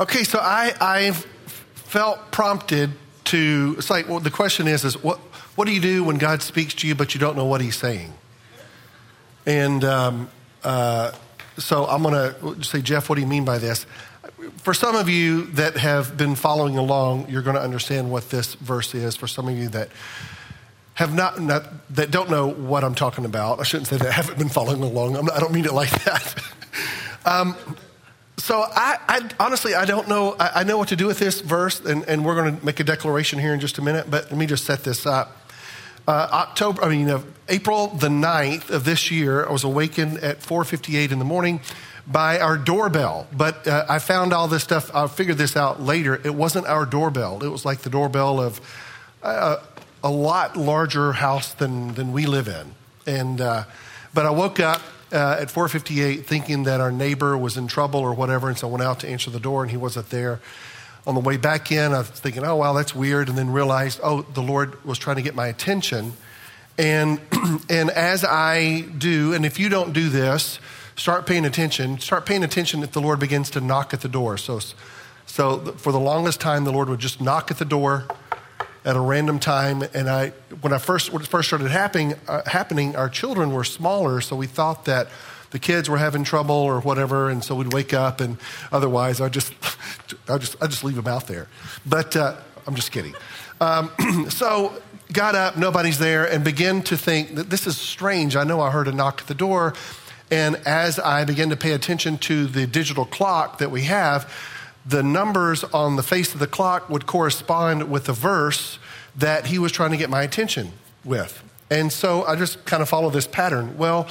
Okay, so I, I felt prompted to, it's like, well, the question is, is what, what do you do when God speaks to you, but you don't know what he's saying? And um, uh, so I'm going to say, Jeff, what do you mean by this? For some of you that have been following along, you're going to understand what this verse is. For some of you that have not, not that don't know what I'm talking about, I shouldn't say that haven't been following along. I don't mean it like that. um, so I, I, honestly, I don't know. I, I, know what to do with this verse, and, and we're going to make a declaration here in just a minute. But let me just set this up. Uh, October, I mean, uh, April the 9th of this year, I was awakened at 4:58 in the morning by our doorbell. But uh, I found all this stuff. I figured this out later. It wasn't our doorbell. It was like the doorbell of uh, a lot larger house than than we live in. And uh, but I woke up uh, at 4:58, thinking that our neighbor was in trouble or whatever, and so I went out to answer the door, and he wasn't there. On the way back in, I was thinking, "Oh wow, that's weird," and then realized, "Oh, the Lord was trying to get my attention." And and as I do, and if you don't do this, start paying attention. Start paying attention if the Lord begins to knock at the door. So, so for the longest time, the Lord would just knock at the door at a random time. And I, when I first, when it first started happening, uh, happening, our children were smaller, so we thought that the kids were having trouble or whatever, and so we'd wake up, and otherwise, I just, I just, I just leave them out there. But uh, I'm just kidding. Um, so got up, nobody's there, and began to think that this is strange. I know I heard a knock at the door, and as I began to pay attention to the digital clock that we have, the numbers on the face of the clock would correspond with the verse that he was trying to get my attention with. And so I just kind of follow this pattern. Well,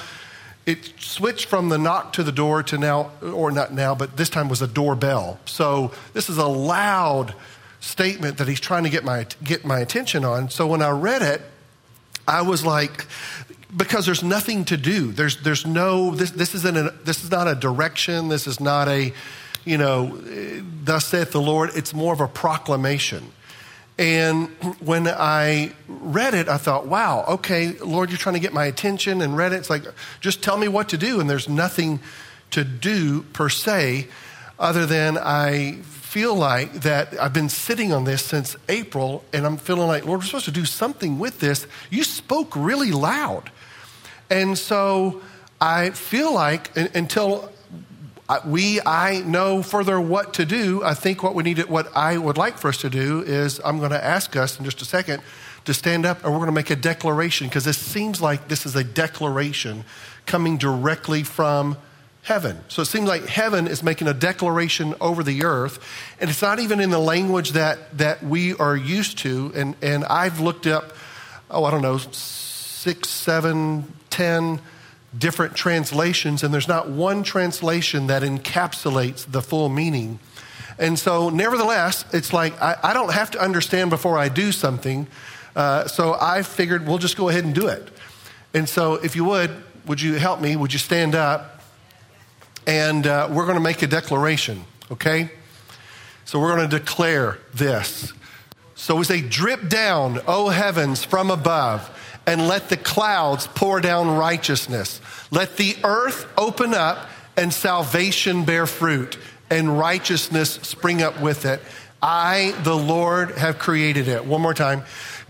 it switched from the knock to the door to now, or not now, but this time was a doorbell. So this is a loud statement that he's trying to get my, get my attention on. So when I read it, I was like, because there's nothing to do. There's, there's no, this, this, isn't a, this is not a direction. This is not a, you know, thus saith the Lord, it's more of a proclamation. And when I read it, I thought, wow, okay, Lord, you're trying to get my attention and read it. It's like, just tell me what to do. And there's nothing to do per se, other than I feel like that I've been sitting on this since April, and I'm feeling like, Lord, we're supposed to do something with this. You spoke really loud. And so I feel like until we, I know further what to do. I think what we need, what I would like for us to do is I'm going to ask us in just a second to stand up and we're going to make a declaration because this seems like this is a declaration coming directly from heaven. So it seems like heaven is making a declaration over the earth, and it's not even in the language that, that we are used to. And, and I've looked up, oh, I don't know, six, seven, ten different translations, and there's not one translation that encapsulates the full meaning. And so, nevertheless, it's like I, I don't have to understand before I do something. Uh, so I figured we'll just go ahead and do it. And so, if you would, would you help me? Would you stand up? And uh, we're going to make a declaration, okay? So we're going to declare this. So we say, Drip down, O heavens, from above and let the clouds pour down righteousness. Let the earth open up and salvation bear fruit and righteousness spring up with it. I, the Lord, have created it. One more time.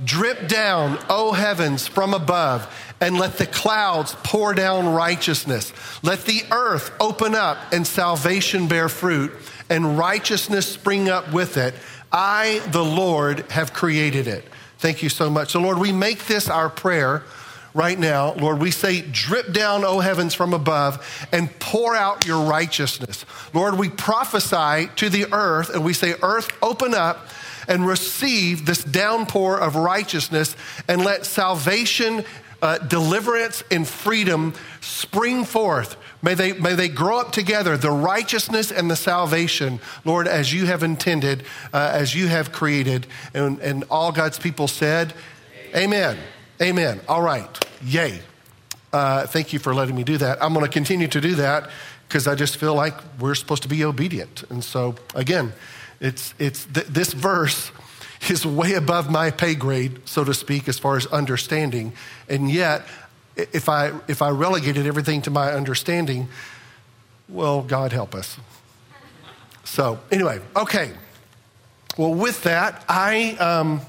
Drip down, O heavens, from above, and let the clouds pour down righteousness. Let the earth open up and salvation bear fruit and righteousness spring up with it. I, the Lord, have created it. Thank you so much. So, Lord, we make this our prayer right now. Lord, we say, drip down, O heavens, from above and pour out your righteousness. Lord, we prophesy to the earth and we say, Earth, open up and receive this downpour of righteousness and let salvation, uh, deliverance, and freedom spring forth May they, may they grow up together, the righteousness and the salvation, Lord, as you have intended, uh, as you have created. And, and all God's people said, Amen. Amen. All right. Yay. Uh, thank you for letting me do that. I'm going to continue to do that because I just feel like we're supposed to be obedient. And so, again, it's, it's th- this verse is way above my pay grade, so to speak, as far as understanding. And yet, if I, if I relegated everything to my understanding, well, God help us. So, anyway, okay. Well, with that, I, um,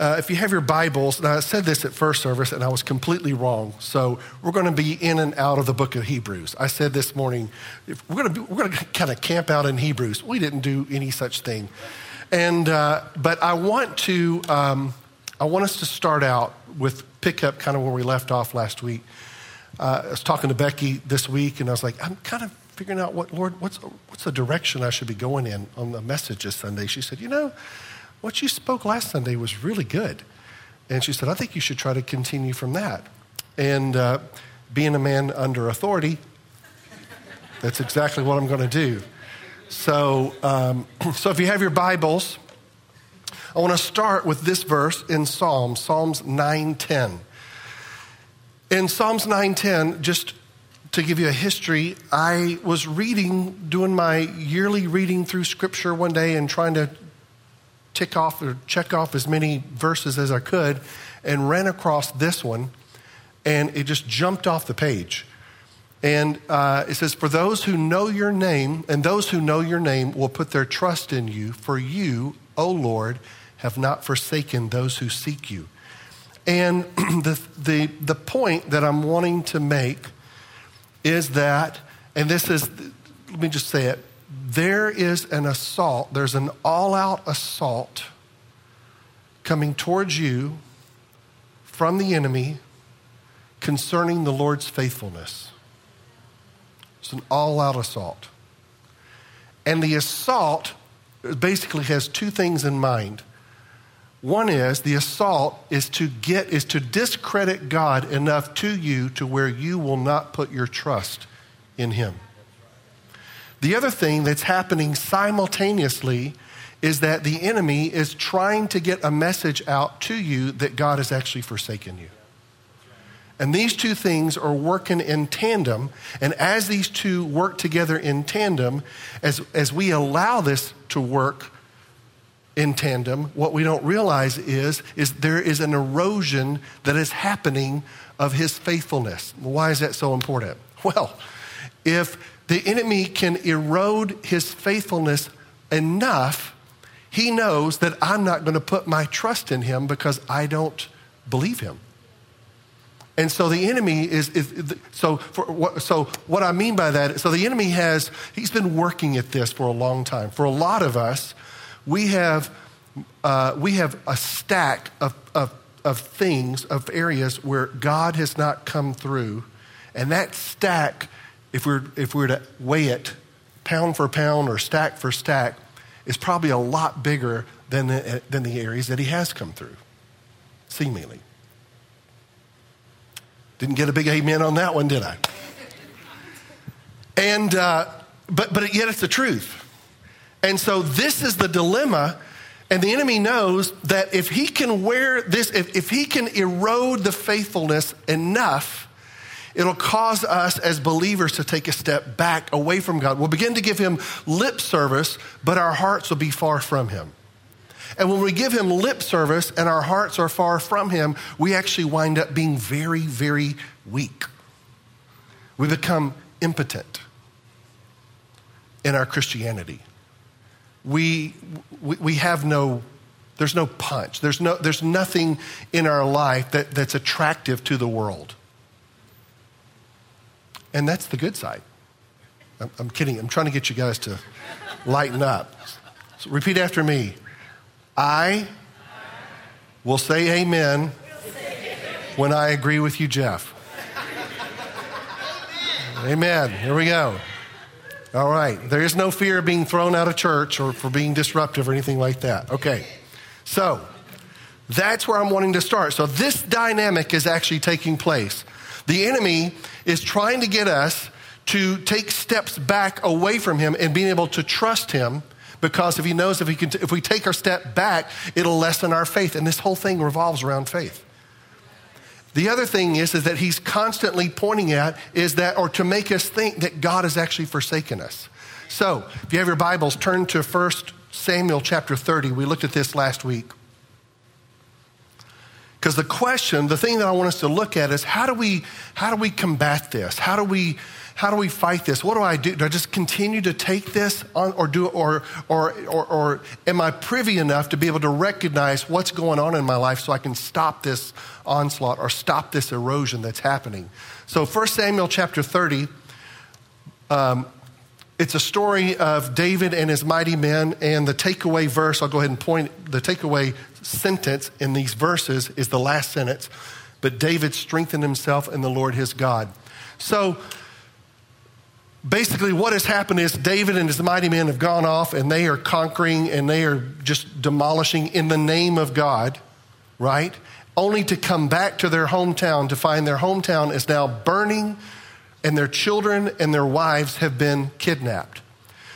uh, if you have your Bibles, and I said this at first service and I was completely wrong. So, we're going to be in and out of the book of Hebrews. I said this morning, we're going to, we're going to kind of camp out in Hebrews. We didn't do any such thing. And, uh, but I want to, um, I want us to start out with pick up kind of where we left off last week. Uh, I was talking to Becky this week, and I was like, I'm kind of figuring out what, Lord, what's, what's the direction I should be going in on the message this Sunday. She said, You know, what you spoke last Sunday was really good. And she said, I think you should try to continue from that. And uh, being a man under authority, that's exactly what I'm going to do. So, um, so if you have your Bibles, I want to start with this verse in Psalms, Psalms 9:10. In Psalms 9:10, just to give you a history, I was reading, doing my yearly reading through Scripture one day and trying to tick off or check off as many verses as I could, and ran across this one, and it just jumped off the page. And uh, it says, For those who know your name, and those who know your name will put their trust in you, for you, O Lord, have not forsaken those who seek you. And the, the, the point that I'm wanting to make is that, and this is, let me just say it, there is an assault, there's an all out assault coming towards you from the enemy concerning the Lord's faithfulness. It's an all out assault. And the assault basically has two things in mind. One is the assault is to get is to discredit God enough to you to where you will not put your trust in him. The other thing that's happening simultaneously is that the enemy is trying to get a message out to you that God has actually forsaken you. And these two things are working in tandem. And as these two work together in tandem, as, as we allow this to work in tandem, what we don't realize is, is there is an erosion that is happening of his faithfulness. Why is that so important? Well, if the enemy can erode his faithfulness enough, he knows that I'm not going to put my trust in him because I don't believe him. And so the enemy is, is so, for, so what I mean by that, so the enemy has, he's been working at this for a long time. For a lot of us, we have, uh, we have a stack of, of, of things, of areas where God has not come through. And that stack, if we're, if we were to weigh it pound for pound or stack for stack, is probably a lot bigger than the, than the areas that he has come through, seemingly. Didn't get a big amen on that one, did I? And, uh, but, but yet it's the truth. And so this is the dilemma. And the enemy knows that if he can wear this, if, if he can erode the faithfulness enough, it'll cause us as believers to take a step back away from God. We'll begin to give him lip service, but our hearts will be far from him. And when we give him lip service and our hearts are far from him, we actually wind up being very, very weak. We become impotent in our Christianity we, we, we have no, there's no punch. There's, no, there's nothing in our life that, that's attractive to the world. And that's the good side. I'm, I'm kidding. I'm trying to get you guys to lighten up. So repeat after me. I will say amen when I agree with you, Jeff. Amen. Here we go. All right. There is no fear of being thrown out of church or for being disruptive or anything like that. Okay. So that's where I'm wanting to start. So this dynamic is actually taking place. The enemy is trying to get us to take steps back away from him and being able to trust him because if he knows if, he can, if we take our step back, it'll lessen our faith. And this whole thing revolves around faith. The other thing is, is that he's constantly pointing at is that, or to make us think that God has actually forsaken us. So, if you have your Bibles, turn to 1 Samuel chapter 30. We looked at this last week. Because the question, the thing that I want us to look at is how do we, how do we combat this? How do we, how do we fight this? What do I do? Do I just continue to take this on, or do, or, or, or, or am I privy enough to be able to recognize what's going on in my life so I can stop this onslaught or stop this erosion that's happening? So, 1 Samuel chapter 30, um, it's a story of David and his mighty men, and the takeaway verse, I'll go ahead and point, the takeaway sentence in these verses is the last sentence. But David strengthened himself in the Lord his God. So basically, what has happened is David and his mighty men have gone off and they are conquering and they are just demolishing in the name of God, right? Only to come back to their hometown to find their hometown is now burning and their children and their wives have been kidnapped.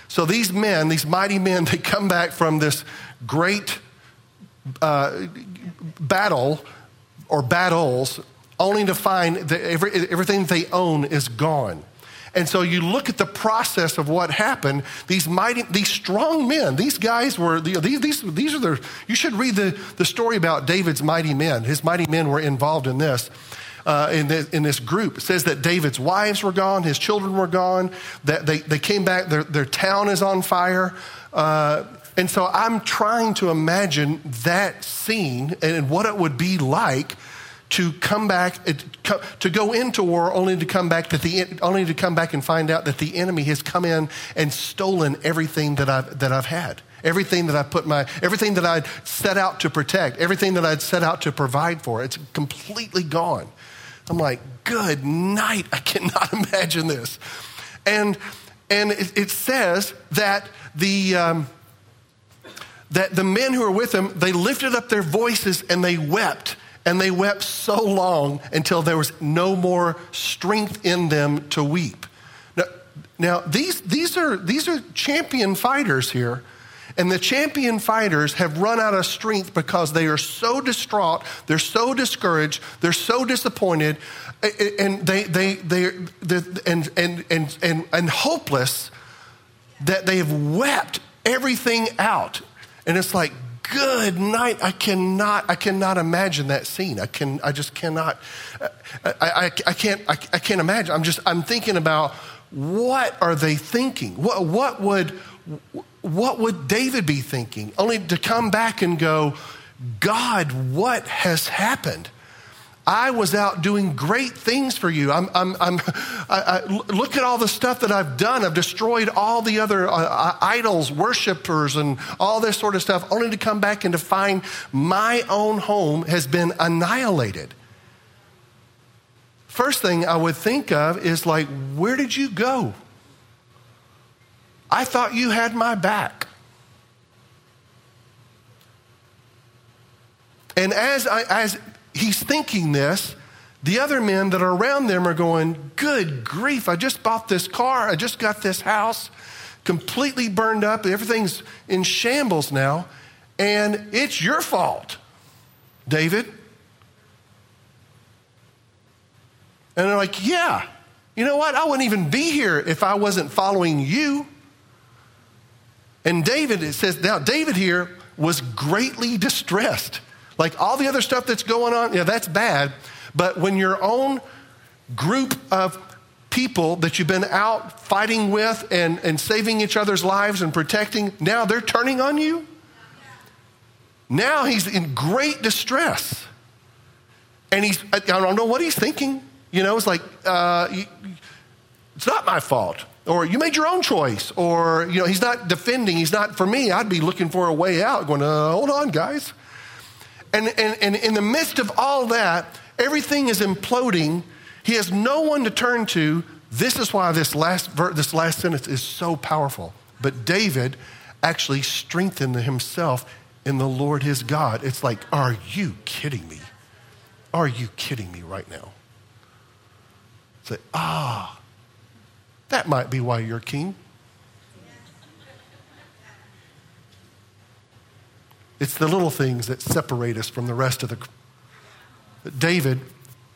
So these men, these mighty men, they come back from this great uh, battle or battles only to find that every, everything they own is gone. And so you look at the process of what happened. These mighty, these strong men, these guys were, these, these, these are the, you should read the, the story about David's mighty men. His mighty men were involved in this uh, in, this, in this group. It says that David's wives were gone, his children were gone, that they, they came back, their, their town is on fire. Uh, and so I'm trying to imagine that scene and what it would be like to come back to go into war only to come back that the only to come back and find out that the enemy has come in and stolen everything that I've that I've had everything that I put my everything that I'd set out to protect everything that I'd set out to provide for it's completely gone I'm like, good night. I cannot imagine this. And, and it, it says that the, um, that the men who were with him, they lifted up their voices and they wept. And they wept so long until there was no more strength in them to weep. Now, now these, these, are, these are champion fighters here and the champion fighters have run out of strength because they are so distraught, they're so discouraged, they're so disappointed, and they, they, they, and, and, and, and, and hopeless that they have wept everything out. And it's like, good night. I cannot, I cannot imagine that scene. I can, I just cannot, I, I, I can't, I, I can't imagine. I'm just, I'm thinking about what are they thinking? What, what would, what would David be thinking? Only to come back and go, God, what has happened? I was out doing great things for you. I'm, I'm, I'm, I, I, look at all the stuff that I've done. I've destroyed all the other uh, uh, idols, worshipers, and all this sort of stuff, only to come back and to find my own home has been annihilated. First thing I would think of is like, where did you go? I thought you had my back. And as, I, as he's thinking this, the other men that are around them are going, Good grief, I just bought this car, I just got this house completely burned up, everything's in shambles now, and it's your fault, David. And they're like, Yeah, you know what? I wouldn't even be here if I wasn't following you. And David, it says, now David here was greatly distressed. Like all the other stuff that's going on, yeah, that's bad. But when your own group of people that you've been out fighting with and, and saving each other's lives and protecting, now they're turning on you? Now he's in great distress. And he's, I don't know what he's thinking. You know, it's like, uh, it's not my fault or you made your own choice, or you know, he's not defending. He's not for me. I'd be looking for a way out, going, uh, hold on, guys. And, and, and in the midst of all that, everything is imploding. He has no one to turn to. This is why this last, this last sentence is so powerful. But David actually strengthened himself in the Lord his God. It's like, are you kidding me? Are you kidding me right now? Say, ah, that might be why you're king. It's the little things that separate us from the rest of the. David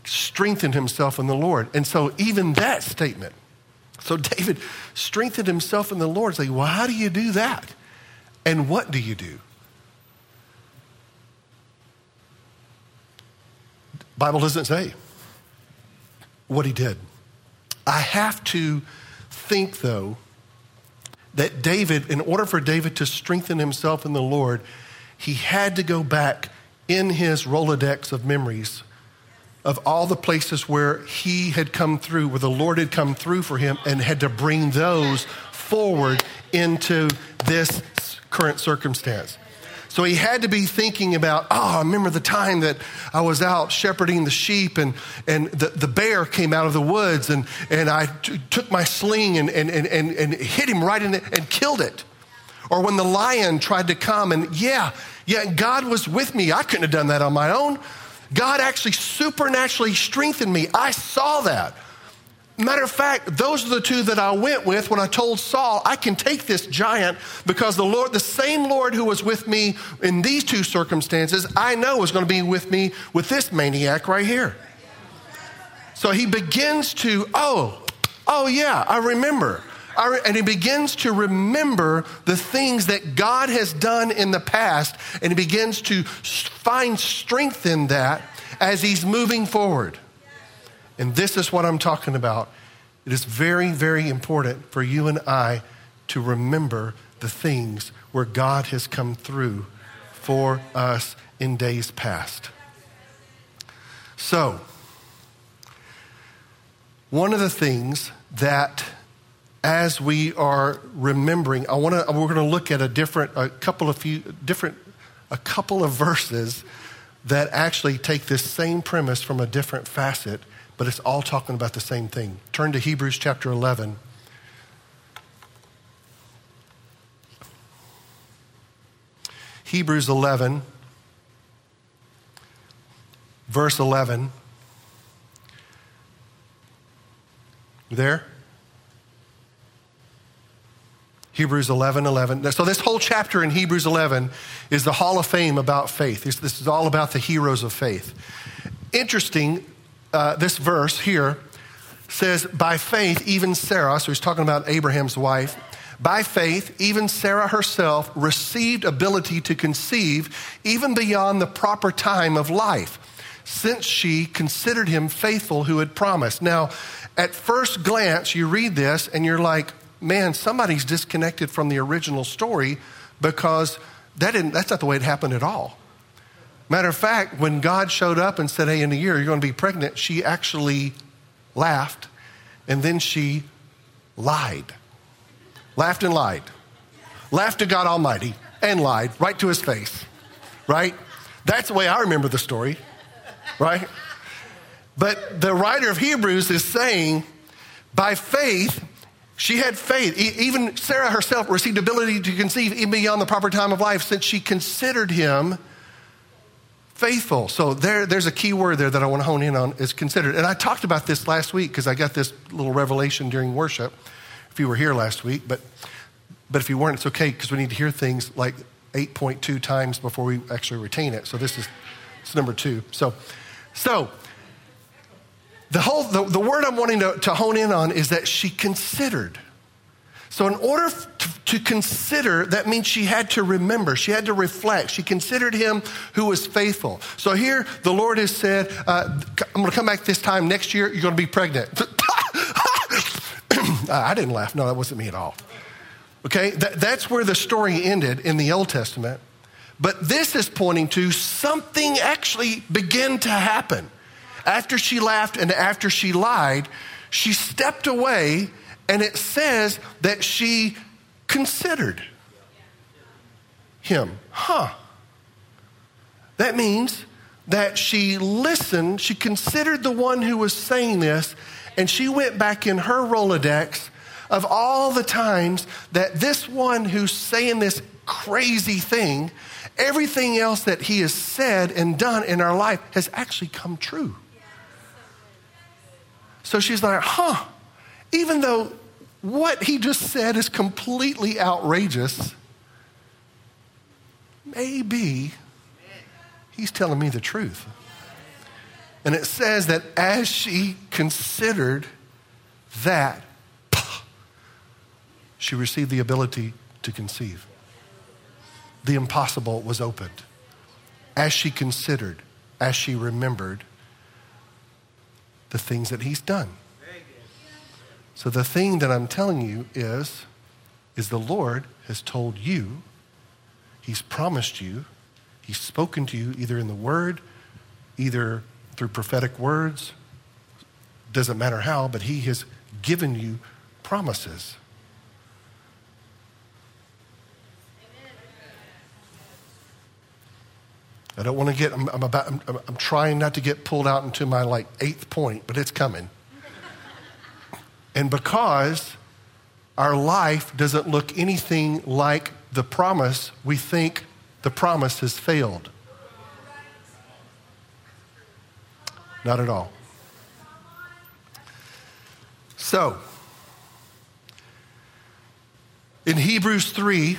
strengthened himself in the Lord. And so, even that statement, so David strengthened himself in the Lord. Say, well, how do you do that? And what do you do? Bible doesn't say what he did. I have to think, though, that David, in order for David to strengthen himself in the Lord, he had to go back in his Rolodex of memories of all the places where he had come through, where the Lord had come through for him, and had to bring those forward into this current circumstance. So he had to be thinking about, oh, I remember the time that I was out shepherding the sheep and, and the, the bear came out of the woods and, and I t- took my sling and, and, and, and hit him right in it and killed it. Or when the lion tried to come and yeah, yeah, God was with me. I couldn't have done that on my own. God actually supernaturally strengthened me. I saw that. Matter of fact, those are the two that I went with when I told Saul, I can take this giant because the Lord, the same Lord who was with me in these two circumstances, I know is going to be with me with this maniac right here. So he begins to, oh, oh yeah, I remember. And he begins to remember the things that God has done in the past, and he begins to find strength in that as he's moving forward. And this is what I'm talking about. It is very, very important for you and I to remember the things where God has come through for us in days past. So, one of the things that as we are remembering, I want to we're going to look at a different a couple of few different a couple of verses that actually take this same premise from a different facet but it's all talking about the same thing. Turn to Hebrews chapter 11. Hebrews 11, verse 11. You there? Hebrews 11, 11. So, this whole chapter in Hebrews 11 is the Hall of Fame about faith. This, is all about the heroes of faith. Interesting, uh, this verse here says, By faith, even Sarah, so he's talking about Abraham's wife, by faith, even Sarah herself received ability to conceive even beyond the proper time of life, since she considered him faithful who had promised. Now, at first glance, you read this and you're like, man, somebody's disconnected from the original story because that didn't, that's not the way it happened at all. Matter of fact, when God showed up and said, Hey, in a year you're going to be pregnant, she actually laughed and then she lied. Laughed and lied. Laughed to God Almighty and lied right to his face, right? That's the way I remember the story, right? But the writer of Hebrews is saying, by faith, she had faith. Even Sarah herself received ability to conceive even beyond the proper time of life since she considered him faithful. So there, there's a key word there that I want to hone in on is considered. And I talked about this last week because I got this little revelation during worship. If you were here last week, but but if you weren't, it's okay because we need to hear things like 8.2 times before we actually retain it. So this is it's number two. So so the whole the, the word I'm wanting to, to hone in on is that she considered. So, in order to, consider, that means she had to remember, she had to reflect. She considered him who was faithful. So, here the Lord has said, uh, I'm going to come back this time next year, you're going to be pregnant. I didn't laugh. No, that wasn't me at all. Okay, that, that's where the story ended in the Old Testament. But this is pointing to something actually began to happen. After she laughed and after she lied, she stepped away and it says that she considered him. Huh. That means that she listened, she considered the one who was saying this, and she went back in her Rolodex of all the times that this one who's saying this crazy thing, everything else that he has said and done in our life has actually come true. So she's like, huh, even though what he just said is completely outrageous, maybe he's telling me the truth. And it says that as she considered that, she received the ability to conceive. The impossible was opened. As she considered, as she remembered the things that he's done. So the thing that I'm telling you is, is the Lord has told you, He's promised you, He's spoken to you either in the Word, either through prophetic words, doesn't matter how, but He has given you promises. I don't want to get, I'm, I'm about, I'm, I'm, trying not to get pulled out into my like eighth point, but it's coming. And because our life doesn't look anything like the promise, we think the promise has failed. Not at all. So, in Hebrews 3,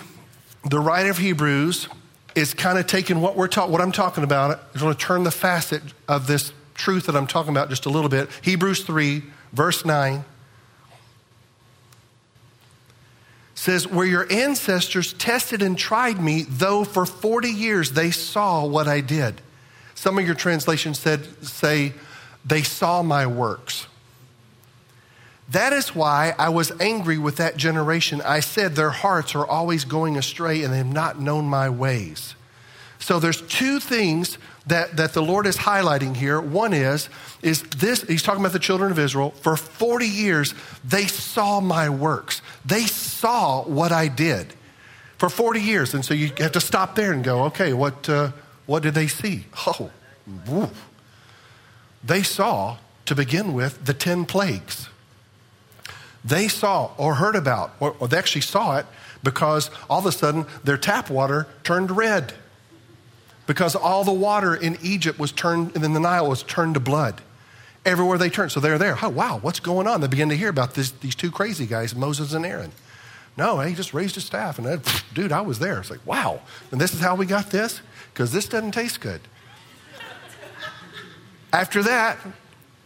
the writer of Hebrews is kind of taking what we're talking, what I'm talking about. I going to turn the facet of this truth that I'm talking about just a little bit. Hebrews 3, verse 9. says, Where your ancestors tested and tried me, though for 40 years they saw what I did. Some of your translations said, say, they saw my works. That is why I was angry with that generation. I said, Their hearts are always going astray and they have not known my ways. So there's two things that, that the Lord is highlighting here. One is, is this, he's talking about the children of Israel. For 40 years, they saw my works. They saw what I did for 40 years. And so you have to stop there and go, okay, what, uh, what did they see? Oh, woo. they saw, to begin with, the 10 plagues. They saw or heard about, or, or they actually saw it because all of a sudden their tap water turned red because all the water in Egypt was turned, and then the Nile was turned to blood everywhere they turned. So they're there. Oh, wow, what's going on? They begin to hear about this, these two crazy guys, Moses and Aaron. No, eh, he just raised his staff. And that, dude, I was there. It's like, wow. And this is how we got this? Because this doesn't taste good. After that,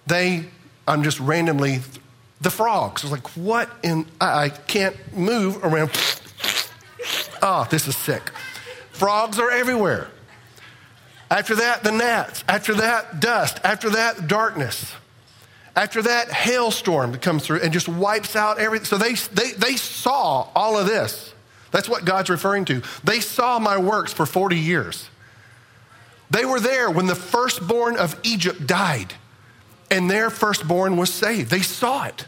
they, I'm just randomly, the frogs. I was like, what in, I, I can't move around. Oh, this is sick. Frogs are everywhere. After that, the gnats. After that, dust. After that, darkness. After that, hailstorm that comes through and just wipes out everything. So they, they, they saw all of this. That's what God's referring to. They saw my works for 40 years. They were there when the firstborn of Egypt died, and their firstborn was saved. They saw it.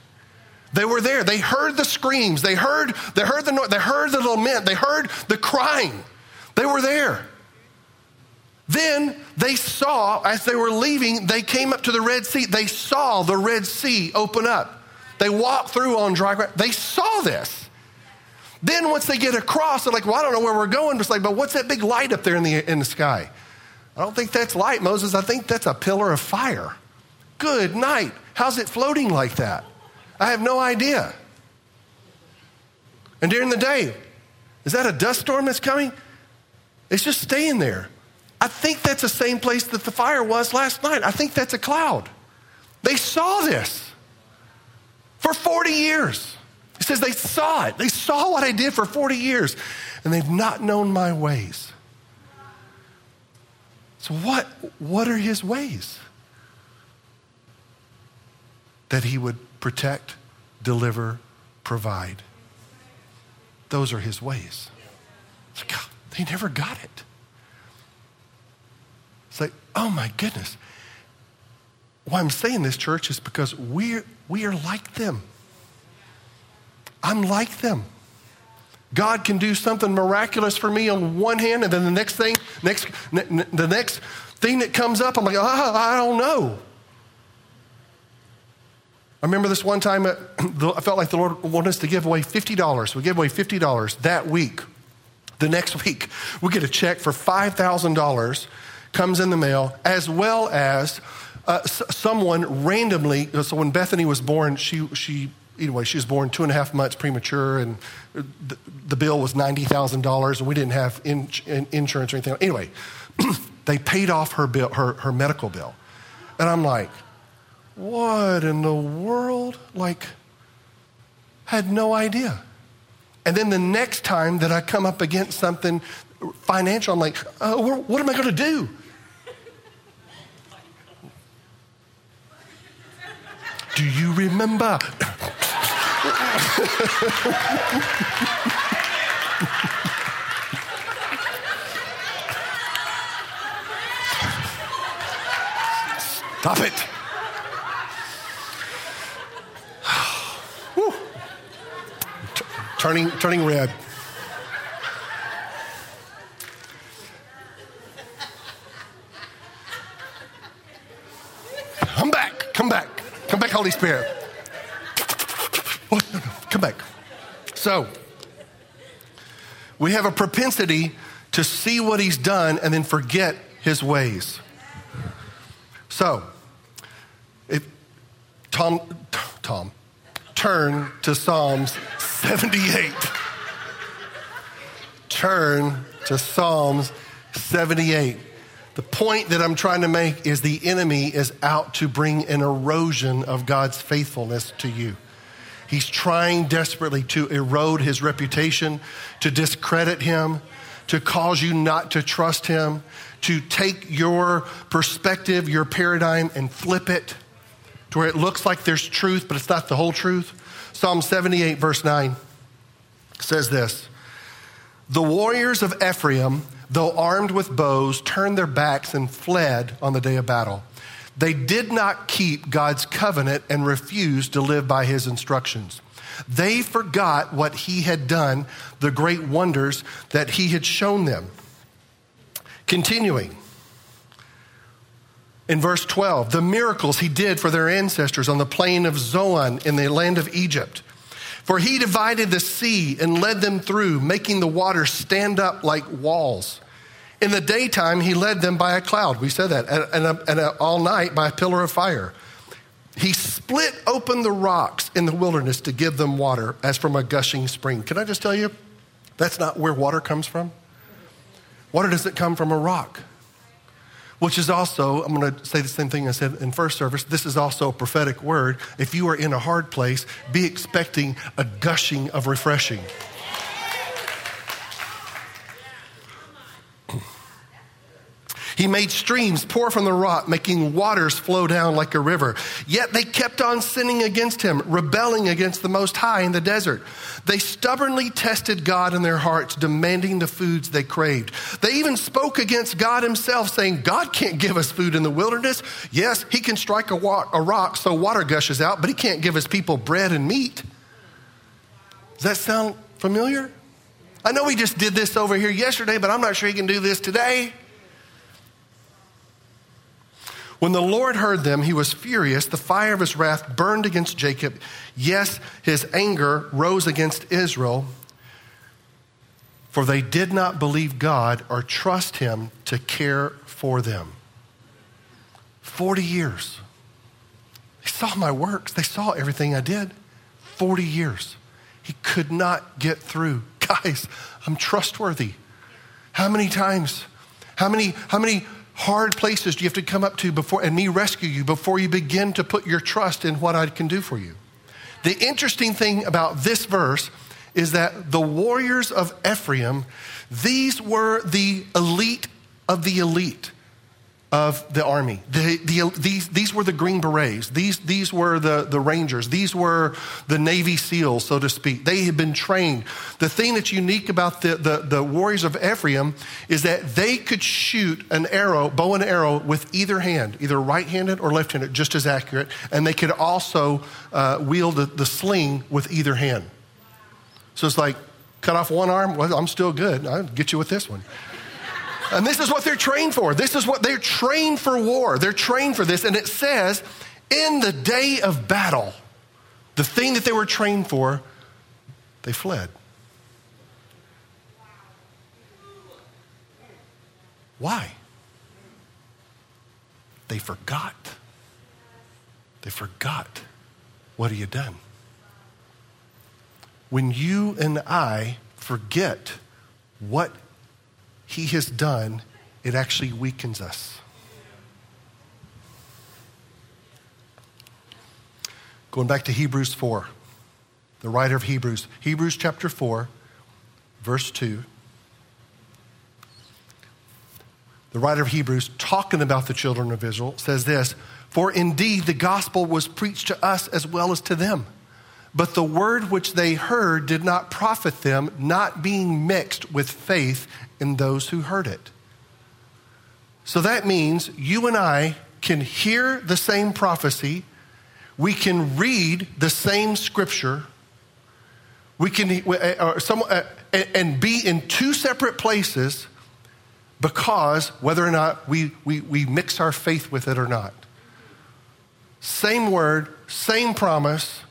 They were there. They heard the screams. They heard, they heard the noise. They heard the lament. They heard the crying. They were there. Then they saw, as they were leaving, they came up to the Red Sea. They saw the Red Sea open up. They walked through on dry ground. They saw this. Then once they get across, they're like, well, I don't know where we're going. It's like, but what's that big light up there in the, in the sky? I don't think that's light, Moses. I think that's a pillar of fire. Good night. How's it floating like that? I have no idea. And during the day, is that a dust storm that's coming? It's just staying there. I think that's the same place that the fire was last night. I think that's a cloud. They saw this for 40 years. He says they saw it. They saw what I did for 40 years, and they've not known my ways. So, what, what are his ways? That he would protect, deliver, provide. Those are his ways. Like, God, they never got it. It's like, oh my goodness. Why I'm saying this, church, is because we're, we are like them. I'm like them. God can do something miraculous for me on one hand, and then the next thing, next, the next thing that comes up, I'm like, oh, I don't know. I remember this one time, uh, I felt like the Lord wanted us to give away $50. We gave away $50 that week. The next week, we get a check for $5,000 comes in the mail, as well as uh, someone randomly. So when Bethany was born, she, she anyway, she was born two and a half months premature, and the, the bill was $90,000, and we didn't have in, in insurance or anything. Anyway, they paid off her, bill, her, her medical bill. And I'm like, what in the world? Like, had no idea. And then the next time that I come up against something financial, I'm like, uh, what am I going to do? Do you remember? Stop it. Turning, turning red. Come back, come back, come back, Holy Spirit. Come back. So, we have a propensity to see what he's done and then forget his ways. So, if Tom, Tom, turn to Psalms 78. Turn to Psalms 78. The point that I'm trying to make is the enemy is out to bring an erosion of God's faithfulness to you. He's trying desperately to erode his reputation, to discredit him, to cause you not to trust him, to take your perspective, your paradigm, and flip it to where it looks like there's truth, but it's not the whole truth. Psalm 78, verse 9 says this The warriors of Ephraim, though armed with bows, turned their backs and fled on the day of battle. They did not keep God's covenant and refused to live by his instructions. They forgot what he had done, the great wonders that he had shown them. Continuing in verse 12, the miracles he did for their ancestors on the plain of Zoan in the land of Egypt. For he divided the sea and led them through, making the waters stand up like walls. In the daytime, he led them by a cloud. We said that. And, and, and uh, all night by a pillar of fire. He split open the rocks in the wilderness to give them water as from a gushing spring. Can I just tell you, that's not where water comes from? Water doesn't come from a rock, which is also, I'm going to say the same thing I said in first service. This is also a prophetic word. If you are in a hard place, be expecting a gushing of refreshing. He made streams pour from the rock, making waters flow down like a river. Yet they kept on sinning against him, rebelling against the Most High in the desert. They stubbornly tested God in their hearts, demanding the foods they craved. They even spoke against God himself, saying, God can't give us food in the wilderness. Yes, he can strike a, wa- a rock so water gushes out, but he can't give his people bread and meat. Does that sound familiar? I know we just did this over here yesterday, but I'm not sure he can do this today. When the Lord heard them, he was furious. The fire of his wrath burned against Jacob. Yes, his anger rose against Israel, for they did not believe God or trust him to care for them. 40 years. They saw my works, they saw everything I did. 40 years. He could not get through. Guys, I'm trustworthy. How many times? How many, how many hard places do you have to come up to before and me rescue you before you begin to put your trust in what I can do for you? The interesting thing about this verse is that the warriors of Ephraim, these were the elite of the elite of the army. The, the, these, these were the Green Berets. These, these were the, the Rangers. These were the Navy SEALs, so to speak. They had been trained. The thing that's unique about the, the, the warriors of Ephraim is that they could shoot an arrow, bow and arrow, with either hand, either right handed or left handed, just as accurate. And they could also uh, wield the, the sling with either hand. So it's like, cut off one arm, well, I'm still good. I'll get you with this one. And this is what they're trained for. This is what they're trained for war. They're trained for this. And it says, in the day of battle, the thing that they were trained for, they fled. Why? They forgot. They forgot what he had done. When you and I forget what he has done, it actually weakens us. Going back to Hebrews 4, the writer of Hebrews, Hebrews chapter 4, verse 2. The writer of Hebrews, talking about the children of Israel, says this For indeed the gospel was preached to us as well as to them. But the word which they heard did not profit them, not being mixed with faith in those who heard it. So that means you and I can hear the same prophecy, we can read the same scripture, we can uh, uh, some, uh, and be in two separate places because whether or not we, we, we mix our faith with it or not. Same word, same promise,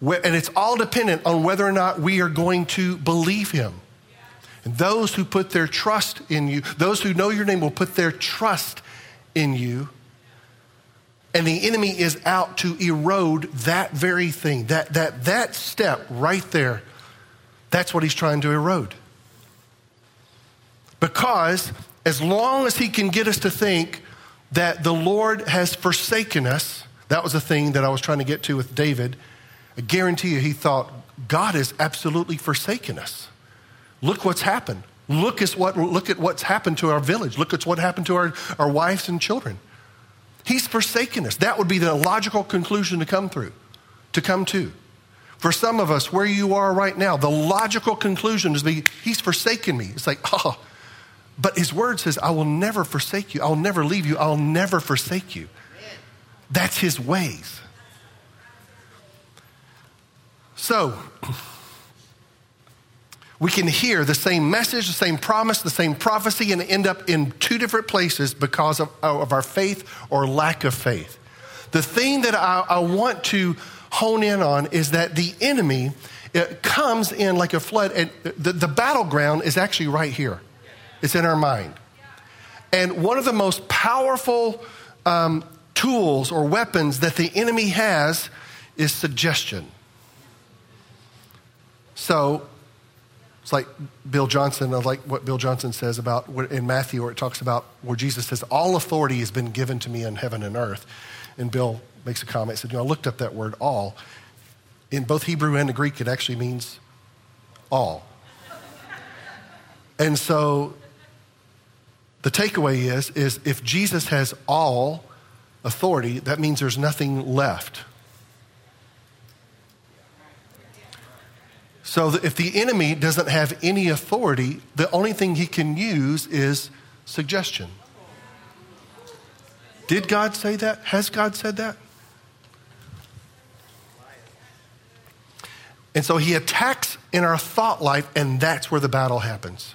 and it's all dependent on whether or not we are going to believe him. And those who put their trust in you, those who know your name will put their trust in you. And the enemy is out to erode that very thing. That, that, that step right there, that's what he's trying to erode. Because as long as he can get us to think that the Lord has forsaken us, that was the thing that I was trying to get to with David. I guarantee you, he thought, God has absolutely forsaken us. Look what's happened. Look at, what, look at what's happened to our village. Look at what happened to our, our wives and children. He's forsaken us. That would be the logical conclusion to come through, to come to. For some of us, where you are right now, the logical conclusion is be, He's forsaken me. It's like, oh, but His word says, I will never forsake you. I'll never leave you. I'll never forsake you. That's His ways. So, we can hear the same message, the same promise, the same prophecy, and end up in two different places because of, of our faith or lack of faith. The thing that I, I want to hone in on is that the enemy comes in like a flood, and the, the battleground is actually right here. It's in our mind. And one of the most powerful um, tools or weapons that the enemy has is suggestion. So it's like Bill Johnson, I like what Bill Johnson says about in Matthew, where it talks about where Jesus says, All authority has been given to me in heaven and earth. And Bill makes a comment, said, You know, I looked up that word all. In both Hebrew and the Greek, it actually means all. and so the takeaway is, is if Jesus has all authority, that means there's nothing left. So if the enemy doesn't have any authority, the only thing he can use is suggestion. Did God say that? Has God said that? And so he attacks in our thought life, and that's where the battle happens.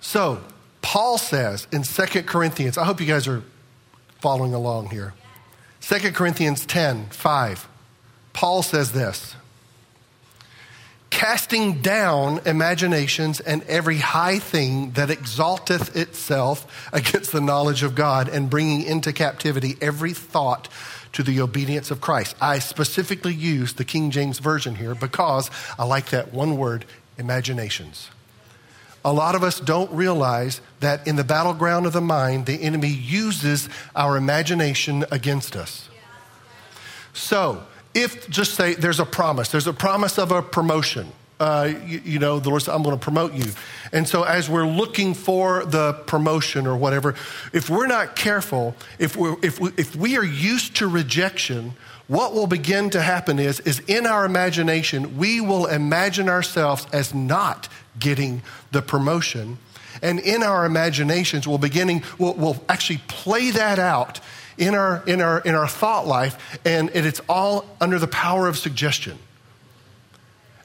So, Paul says in 2 Corinthians, I hope you guys are following along here. 2 Corinthians 10 5, Paul says this casting down imaginations and every high thing that exalteth itself against the knowledge of God, and bringing into captivity every thought to the obedience of Christ. I specifically use the King James Version here because I like that one word, imaginations. A lot of us don't realize that in the battleground of the mind, the enemy uses our imagination against us. So, if just say there's a promise, there's a promise of a promotion. Uh, you, you, know, the Lord said, I'm going to promote you. And so, as we're looking for the promotion or whatever, if we're not careful, if, we're, if, we, if we are used to rejection, what will begin to happen is, is in our imagination, we will imagine ourselves as not getting the promotion. And in our imaginations, we'll beginning, we'll, we'll actually play that out in our, in our, in our thought life, and, it's all under the power of suggestion.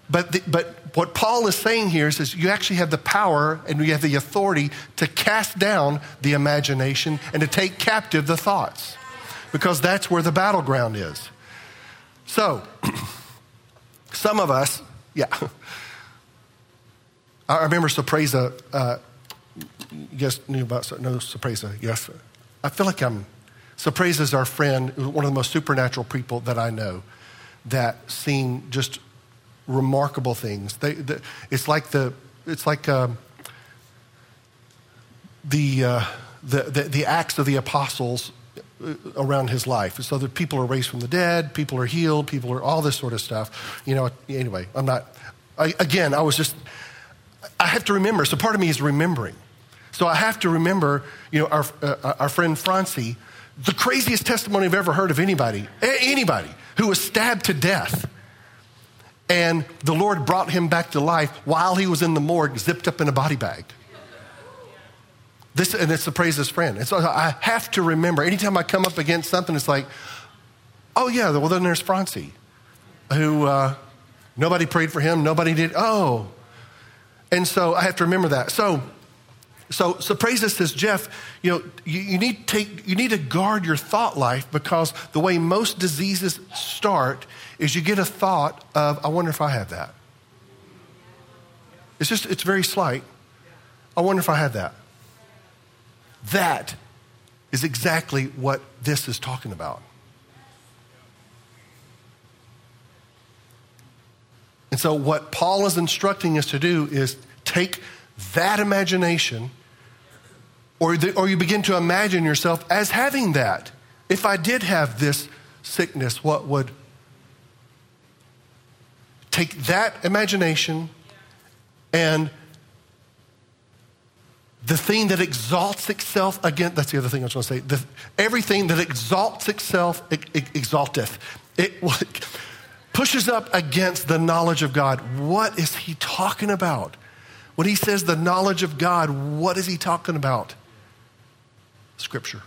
But, the, but what Paul is saying here is, is you actually have the power and you have the authority to cast down the imagination and to take captive the thoughts because that's where the battleground is. So, some of us, yeah. I remember Surprise, uh, guys knew about, no, Surprise, yes. I feel like I'm Surprise is our friend, one of the most supernatural people that I know, that seen just remarkable things. They, the, it's like the it's like um, the, uh, the, the the acts of the apostles uh, around his life. So that people are raised from the dead, people are healed, people are all this sort of stuff. You know. Anyway, I'm not. I, again, I was just. I have to remember. So part of me is remembering. So I have to remember. You know, our uh, our friend Francie the craziest testimony I've ever heard of anybody. Anybody. who was stabbed to death. And the Lord brought him back to life while he was in the morgue, zipped up in a body bag. This, and it's to praise his friend. And so I have to remember, anytime I come up against something, it's like, oh, yeah, well, then there's Francie, who uh, nobody prayed for him, nobody did. Oh. And so I have to remember that. So, so, so praise us says, Jeff, you know, you, you, need take, you need to guard your thought life because the way most diseases start is you get a thought of, I wonder if I have that. It's just, it's very slight. I wonder if I have that. That is exactly what this is talking about. And so, what Paul is instructing us to do is take that imagination, or, the, or you begin to imagine yourself as having that. If I did have this sickness, what would. Take that imagination and the thing that exalts itself against, that's the other thing I was going to say. The, everything that exalts itself, it, it exalteth. It pushes up against the knowledge of God. What is he talking about? When he says the knowledge of God, what is he talking about? Scripture.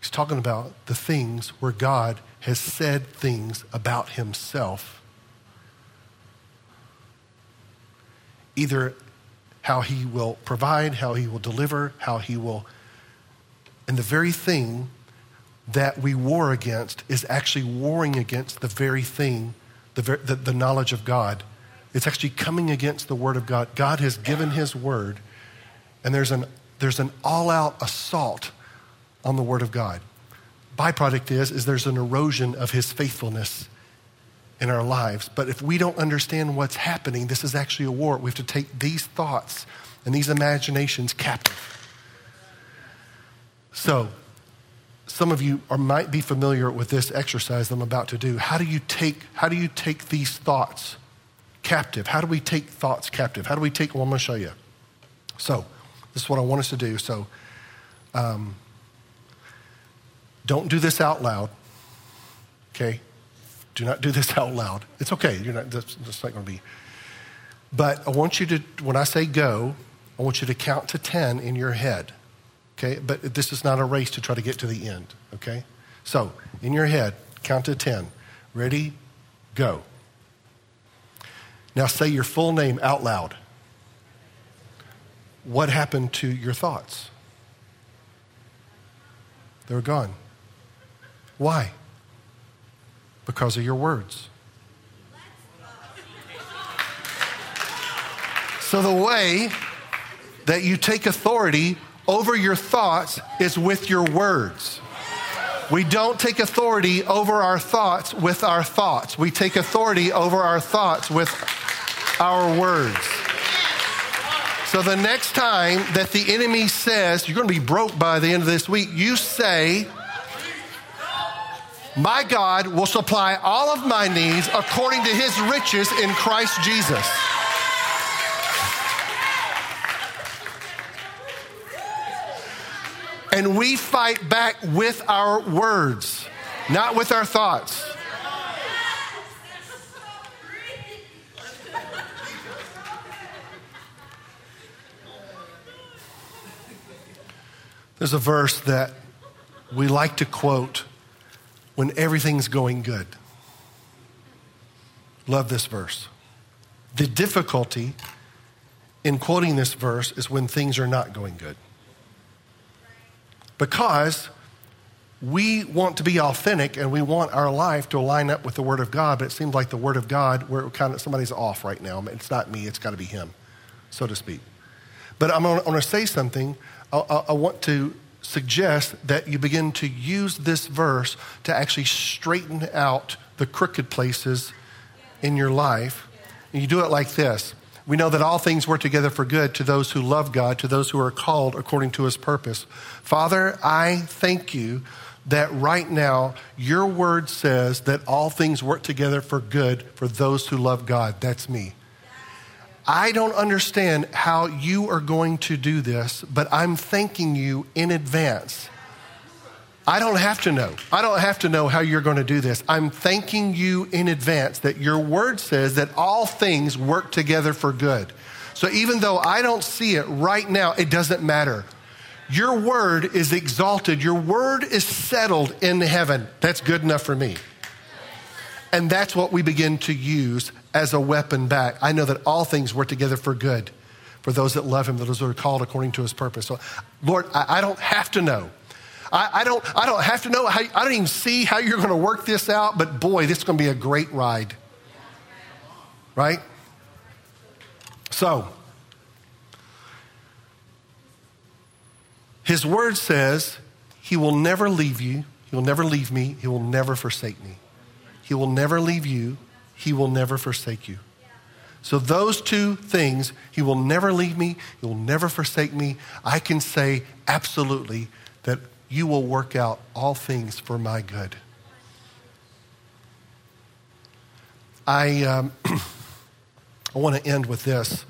He's talking about the things where God has said things about himself. Either how he will provide, how he will deliver, how he will. And the very thing that we war against is actually warring against the very thing, the, the, the knowledge of God. It's actually coming against the Word of God. God has given His Word, and there's an, there's an all out assault on the Word of God. Byproduct is, is there's an erosion of His faithfulness in our lives. But if we don't understand what's happening, this is actually a war. We have to take these thoughts and these imaginations captive. So, some of you are, might be familiar with this exercise I'm about to do. How do you take, how do you take these thoughts captive? How do we take thoughts captive? How do we take, well, I'm going to show you. So, this is what I want us to do. So, um, don't do this out loud, okay? Do not do this out loud. It's okay. You're not, that's, that's not going to be. But I want you to, when I say go, I want you to count to 10 in your head. Okay? But this is not a race to try to get to the end. Okay? So, in your head, count to 10. Ready? Go. Now say your full name out loud. What happened to your thoughts? They were gone. Why? because of your words. So, the way that you take authority over your thoughts is with your words. We don't take authority over our thoughts with our thoughts. We take authority over our thoughts with our words. So the next time that the enemy says, you're going to be broke by the end of this week, you say, my God will supply all of my needs according to his riches in Christ Jesus. And we fight back with our words, not with our thoughts. There's a verse that we like to quote when everything's going good. Love this verse. The difficulty in quoting this verse is when things are not going good. Because we want to be authentic and we want our life to line up with the Word of God, but it seems like the Word of God, we're kind of somebody's off right now. It's not me, it's got to be Him, so to speak. But I'm going to say something. I, I want to suggest that you begin to use this verse to actually straighten out the crooked places in your life. And you do it like this. We know that all things work together for good to those who love God, to those who are called according to his purpose. Father, I thank you that right now your word says that all things work together for good for those who love God. That's me. I don't understand how you are going to do this, but I'm thanking you in advance. I don't have to know. I don't have to know how you're going to do this. I'm thanking you in advance that your word says that all things work together for good. So even though I don't see it right now, it doesn't matter. Your word is exalted, your word is settled in heaven. That's good enough for me. And that's what we begin to use as a weapon back. I know that all things work together for good for those that love him, those that are called according to his purpose. So, Lord, I, I don't have to know. I, I, don't, I don't have to know how, I don't even see how you're going to work this out, but boy, this is going to be a great ride. Right? So, his word says, He will never leave you, He will never leave me, He will never forsake me. He will never leave you, He will never forsake you. So, those two things, He will never leave me, He will never forsake me. I can say absolutely that you will work out all things for my good. I, um, I want to end with this.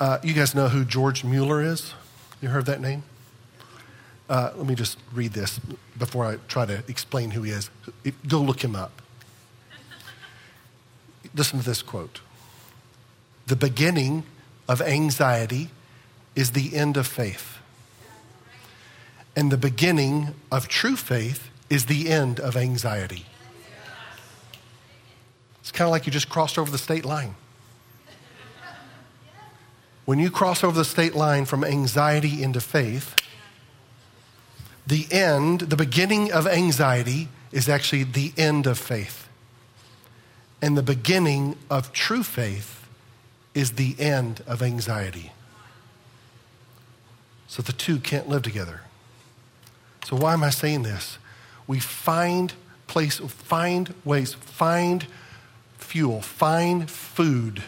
Uh, you guys know who George Mueller is? You heard that name? Uh, let me just read this before I try to explain who he is. Go look him up. Listen to this quote The beginning of anxiety is the end of faith. And the beginning of true faith is the end of anxiety. It's kind of like you just crossed over the state line. When you cross over the state line from anxiety into faith, the end, the beginning of anxiety is actually the end of faith. And the beginning of true faith is the end of anxiety. So the two can't live together. So why am I saying this? We find place, find ways, find fuel, find food.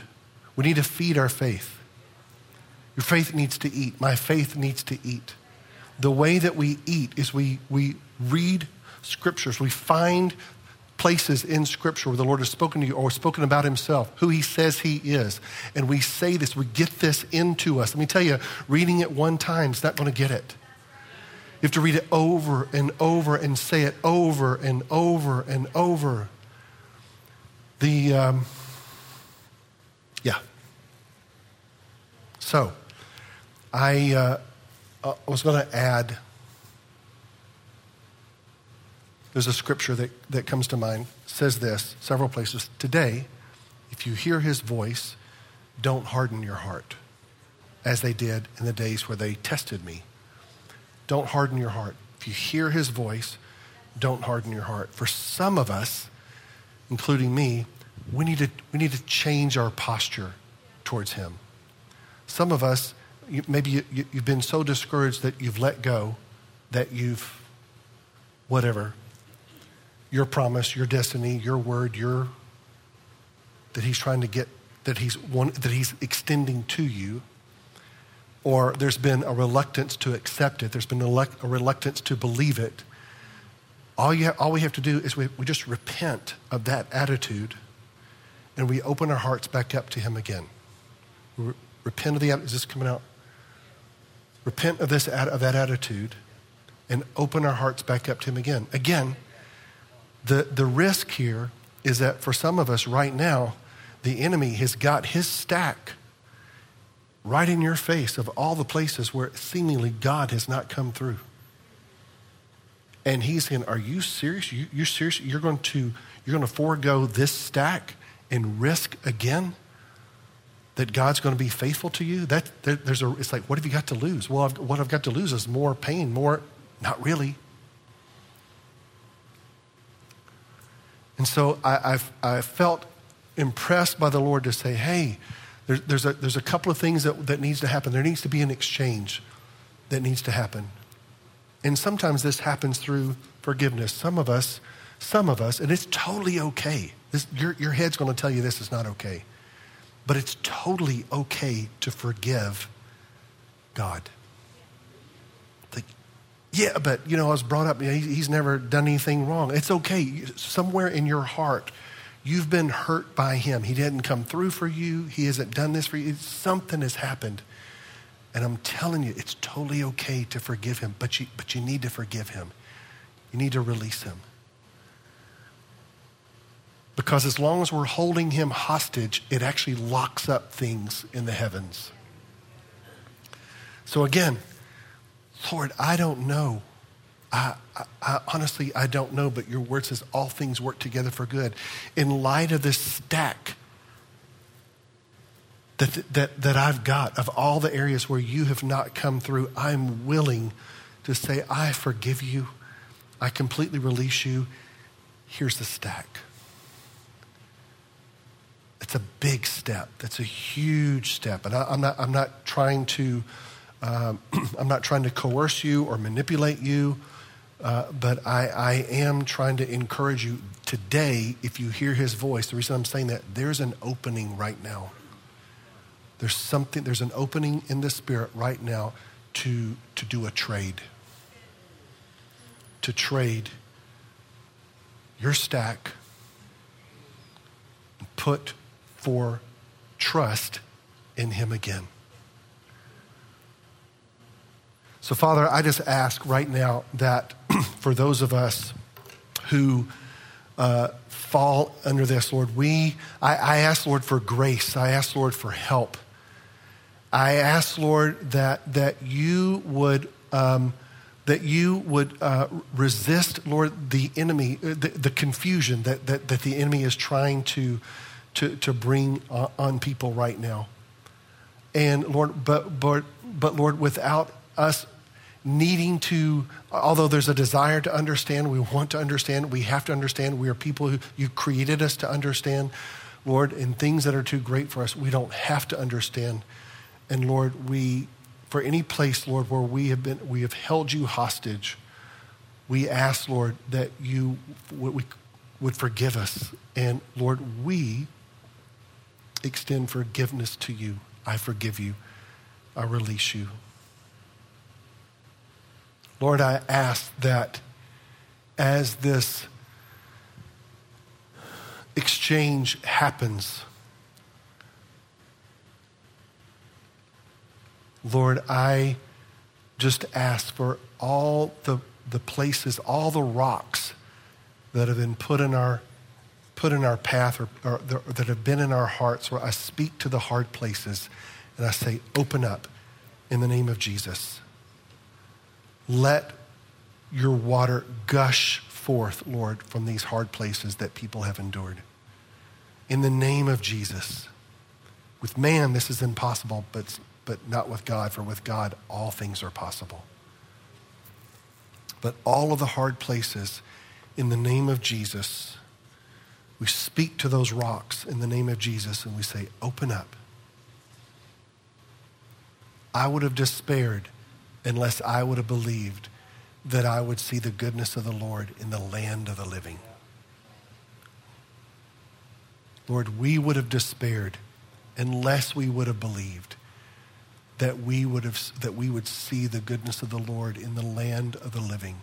We need to feed our faith. Your faith needs to eat. My faith needs to eat. The way that we eat is we, we read scriptures. We find places in Scripture where the Lord has spoken to you or spoken about Himself, who He says He is. And we say this, we get this into us. Let me tell you, reading it one time is not going to get it. You have to read it over and over and say it over and over and over. The, um, yeah. So, I, uh, I was going to add There's a scripture that, that comes to mind, says this several places. Today, if you hear his voice, don't harden your heart, as they did in the days where they tested me. Don't harden your heart. If you hear his voice, don't harden your heart. For some of us, including me, we need to, we need to change our posture towards him. Some of us, you, maybe you, you, you've been so discouraged that you've let go, that you've, whatever, your promise, your destiny, your word, your that he's trying to get that he's one, that he's extending to you. Or there's been a reluctance to accept it. There's been a, reluctance to believe it. All, you all we have to do is we, we just repent of that attitude and we open our hearts back up to him again. We repent of the is this coming out? Repent of this of that attitude and open our hearts back up to him again. Again the, the risk here is that for some of us right now, the enemy has got his stack right in your face of all the places where seemingly God has not come through. And he's saying, Are you serious? You, you're serious? You're going to you're going to forego this stack and risk again that God's going to be faithful to you? That there's a it's like, what have you got to lose? Well, I've, what I've got to lose is more pain, more not really. And so I, I've, I felt impressed by the Lord to say, hey, there's, there's, a, there's a couple of things that, that needs to happen. There needs to be an exchange that needs to happen. And sometimes this happens through forgiveness. Some of us, some of us, and it's totally okay. This, your, your head's going to tell you this is not okay. But it's totally okay to forgive God. Yeah, but you know, I was brought up, he's never done anything wrong. It's okay. Somewhere in your heart, you've been hurt by him. He didn't come through for you, he hasn't done this for you. Something has happened. And I'm telling you, it's totally okay to forgive him, but you, but you need to forgive him. You need to release him. Because as long as we're holding him hostage, it actually locks up things in the heavens. So again, Lord, I don't know. I, I, I, honestly, I don't know, but your word says all things work together for good. In light of this stack that, that, that I've got of all the areas where you have not come through, I'm willing to say, I forgive you. I completely release you. Here's the stack. It's a big step. That's a huge step. And I, am not, I'm not trying to, um, I'm not trying to coerce you or manipulate you uh, but I, I am trying to encourage you today, if you hear his voice, the reason I'm saying that, there's an opening right now. There's something, there's an opening in the spirit right now to, to do a trade. To trade your stack put for trust in him again. So, Father, I just ask right now that for those of us who uh, fall under this, Lord, we, I, I ask, Lord, for grace. I ask, Lord, for help. I ask, Lord, that, that you would. Um, that you would uh, resist, Lord, the enemy, uh, the, the confusion that, that, that, the enemy is trying to, to, to bring on people right now. And Lord, but, but, but Lord, without us needing to, although there's a desire to understand, we want to understand, we have to understand. We are people who you created us to understand, Lord, in things that are too great for us, we don't have to understand. And Lord, we, for any place, Lord, where we have been, we have held you hostage, we ask, Lord, that you we, would forgive us. And Lord, we extend forgiveness to you. I forgive you. I release you. Lord, I ask that as this exchange happens, Lord, I just ask for all the, the places, all the rocks that have been put in our, put in our path or, or, that have been in our hearts, where I speak to the hard places and I say, open up in the name of Jesus. Let your water gush forth, Lord, from these hard places that people have endured. In the name of Jesus. With man, this is impossible, but, but not with God, for with God, all things are possible. But all of the hard places, in the name of Jesus, we speak to those rocks in the name of Jesus and we say, Open up. I would have despaired unless I would have believed that I would see the goodness of the Lord in the land of the living. Lord, we would have despaired unless we would have believed that we would have that we would see the goodness of the Lord in the land of the living.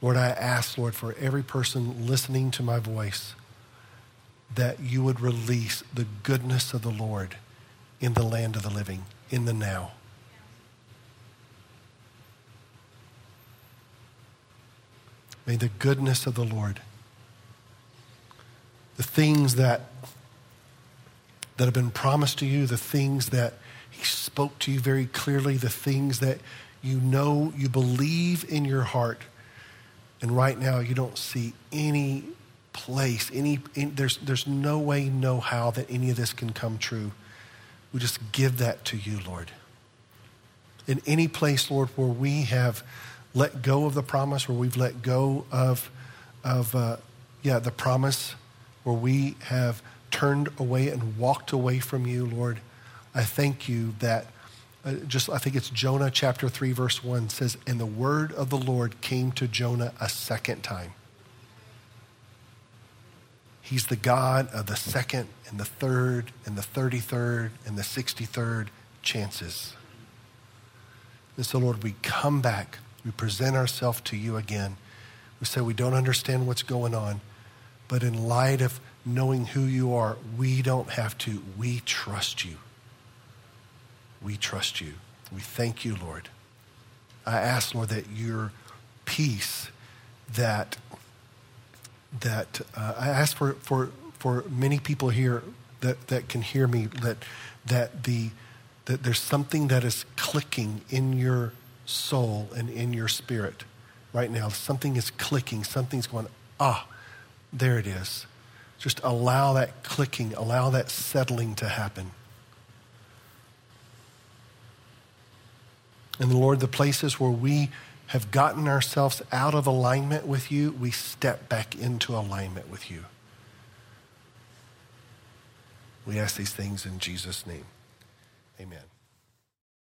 Lord, I ask, Lord, for every person listening to my voice, that you would release the goodness of the Lord in the land of the living, in the now. May the goodness of the Lord, the things that, that have been promised to you, the things that He spoke to you very clearly, the things that you know, you believe in your heart, and right now you don't see any place, any, there's, there's no way, no how that any of this can come true. We just give that to you, Lord. In any place, Lord, where we have let go of the promise, where we've let go of, of uh, yeah, the promise, where we have turned away and walked away from you, Lord, I thank you that uh, just, I think it's Jonah chapter 3, verse 1 says, And the word of the Lord came to Jonah a second time. He's the God of the second and the third and the 33rd and the 63rd chances. And so, Lord, we come back we present ourselves to you again. We say we don't understand what's going on, but in light of knowing who you are, we don't have to. We trust you. We trust you. We thank you, Lord. I ask, Lord, that your peace that that uh, I ask for, for, for many people here that, that can hear me that, that, the, that there's something that is clicking in your soul and in your spirit right now. Something is clicking, something's going, ah, there it is. Just allow that clicking, allow that settling to happen. And Lord, the places where we have gotten ourselves out of alignment with you, we step back into alignment with you. We ask these things in Jesus' name. Amen.